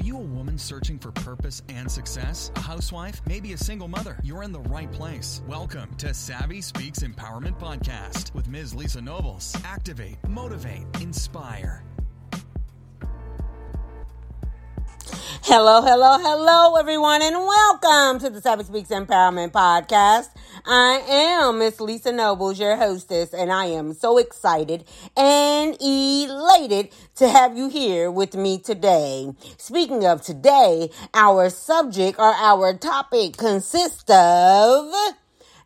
Are you a woman searching for purpose and success? A housewife? Maybe a single mother? You're in the right place. Welcome to Savvy Speaks Empowerment Podcast with Ms. Lisa Nobles. Activate, motivate, inspire. Hello, hello, hello, everyone, and welcome to the Savvy Speaks Empowerment Podcast. I am Miss Lisa Nobles, your hostess, and I am so excited and elated to have you here with me today. Speaking of today, our subject or our topic consists of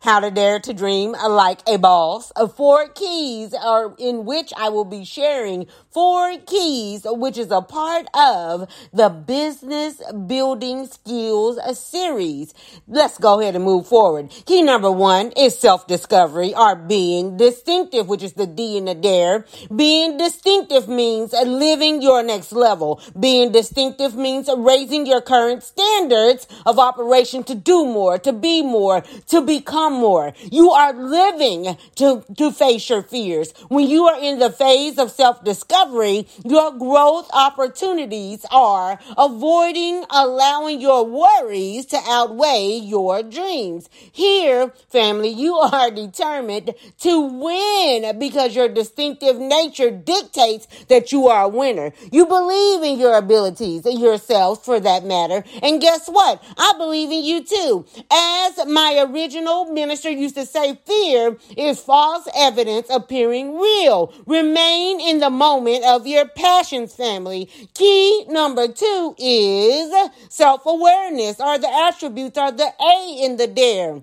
how to Dare to Dream Like a Boss. Uh, four keys are in which I will be sharing four keys, which is a part of the Business Building Skills uh, series. Let's go ahead and move forward. Key number one is self-discovery or being distinctive, which is the D in the dare. Being distinctive means uh, living your next level. Being distinctive means raising your current standards of operation to do more, to be more, to become more. You are living to, to face your fears. When you are in the phase of self-discovery, your growth opportunities are avoiding allowing your worries to outweigh your dreams. Here, family, you are determined to win because your distinctive nature dictates that you are a winner. You believe in your abilities, and yourself for that matter. And guess what? I believe in you too. As my original minister used to say, fear is false evidence appearing real. Remain in the moment of your passions, family. Key number two is self awareness, or the attributes, or the A in the dare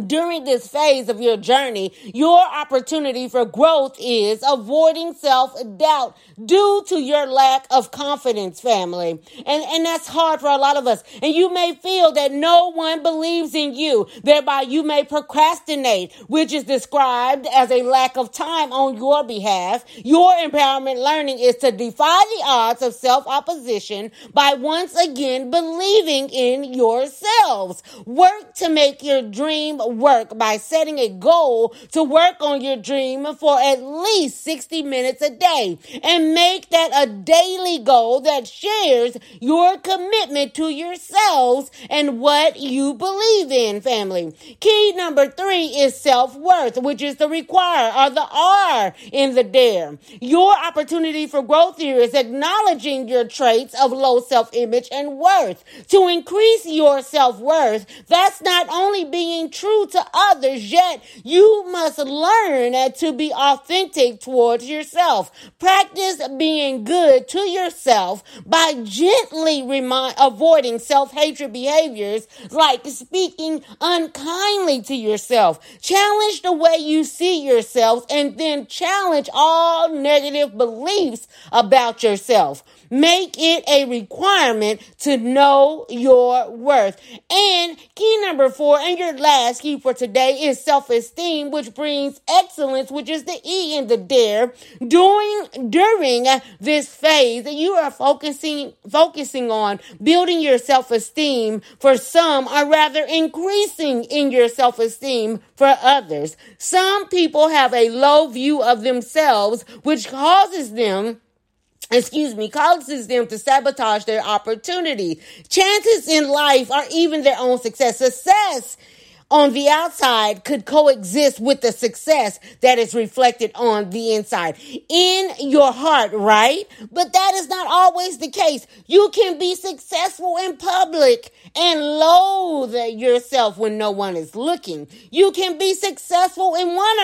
during this phase of your journey, your opportunity for growth is avoiding self doubt due to your lack of confidence, family. And, and that's hard for a lot of us. And you may feel that no one believes in you. Thereby, you may procrastinate, which is described as a lack of time on your behalf. Your empowerment learning is to defy the odds of self opposition by once again believing in yourselves. Work to make your dream work by setting a goal to work on your dream for at least 60 minutes a day and make that a daily goal that shares your commitment to yourselves and what you believe in, family. Key number three is self worth, which is the require or the R in the dare. Your opportunity for growth here is acknowledging your traits of low self image and worth. To increase your self worth, that's not only being true true to others, yet you must learn to be authentic towards yourself. Practice being good to yourself by gently remind, avoiding self-hatred behaviors like speaking unkindly to yourself. Challenge the way you see yourself and then challenge all negative beliefs about yourself. Make it a requirement to know your worth. And key number four, and your last key for today is self-esteem, which brings excellence, which is the E in the dare. During, during this phase, you are focusing, focusing on building your self-esteem for some, or rather increasing in your self-esteem for others. Some people have a low view of themselves, which causes them excuse me, causes them to sabotage their opportunity. Chances in life are even their own success. Success on the outside could coexist with the success that is reflected on the inside in your heart, right? But that is not always the case. You can be successful in public and loathe yourself when no one is looking. You can be successful in one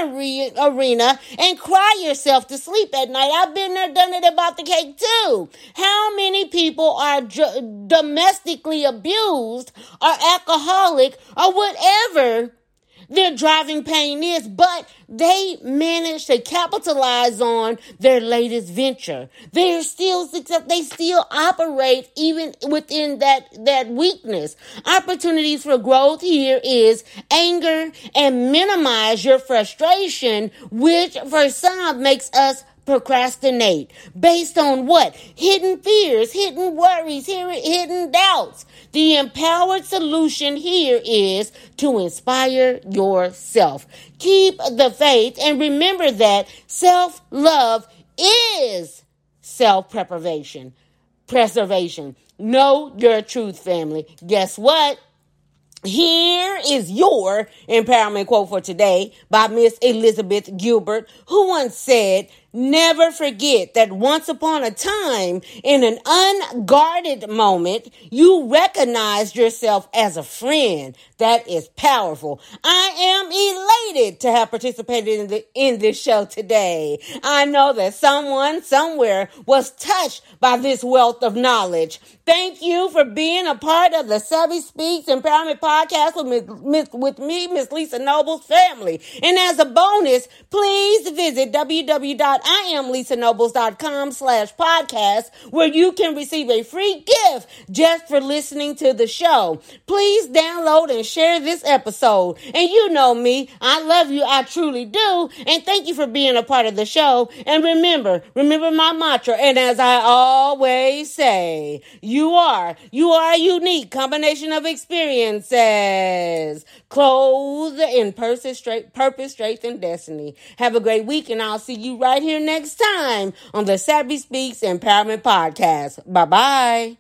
arena and cry yourself to sleep at night. I've been there, done it about the cake too. How many people are domestically abused or alcoholic or whatever? Whatever their driving pain is, but they managed to capitalize on their latest venture. They're still success. They still operate even within that, that weakness. Opportunities for growth here is anger and minimize your frustration, which for some makes us procrastinate based on what? Hidden fears, hidden worries, hidden doubts. The empowered solution here is to inspire yourself. Keep the faith and remember that self love is self preservation. preservation. Know your truth, family. Guess what? Here is your empowerment quote for today by Miss Elizabeth Gilbert, who once said, Never forget that once upon a time, in an unguarded moment, you recognized yourself as a friend. That is powerful. I am elated to have participated in, the, in this show today. I know that someone somewhere was touched by this wealth of knowledge. Thank you for being a part of the Savvy Speaks Empowerment Podcast with, with me, Miss Lisa Nobles family. And as a bonus, please visit www IamLisaNobles.com slash podcast where you can receive a free gift just for listening to the show. Please download and share this episode. And you know me, I love you, I truly do. And thank you for being a part of the show. And remember, remember my mantra. And as I always say, you are, you are a unique combination of experiences, clothed in purpose, straight, purpose, strength, and destiny. Have a great week, and I'll see you right here next time on the Savvy Speaks Empowerment Podcast. Bye bye.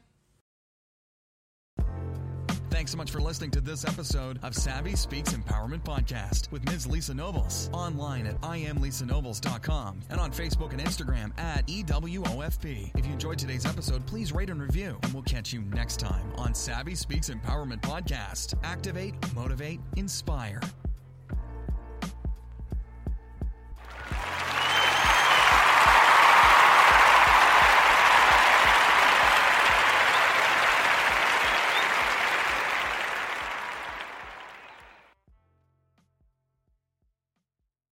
Thanks so much for listening to this episode of Savvy Speaks Empowerment Podcast with Ms. Lisa Nobles. Online at IamLisaNobles.com and on Facebook and Instagram at EWOFP. If you enjoyed today's episode, please rate and review, and we'll catch you next time on Savvy Speaks Empowerment Podcast. Activate, motivate, inspire.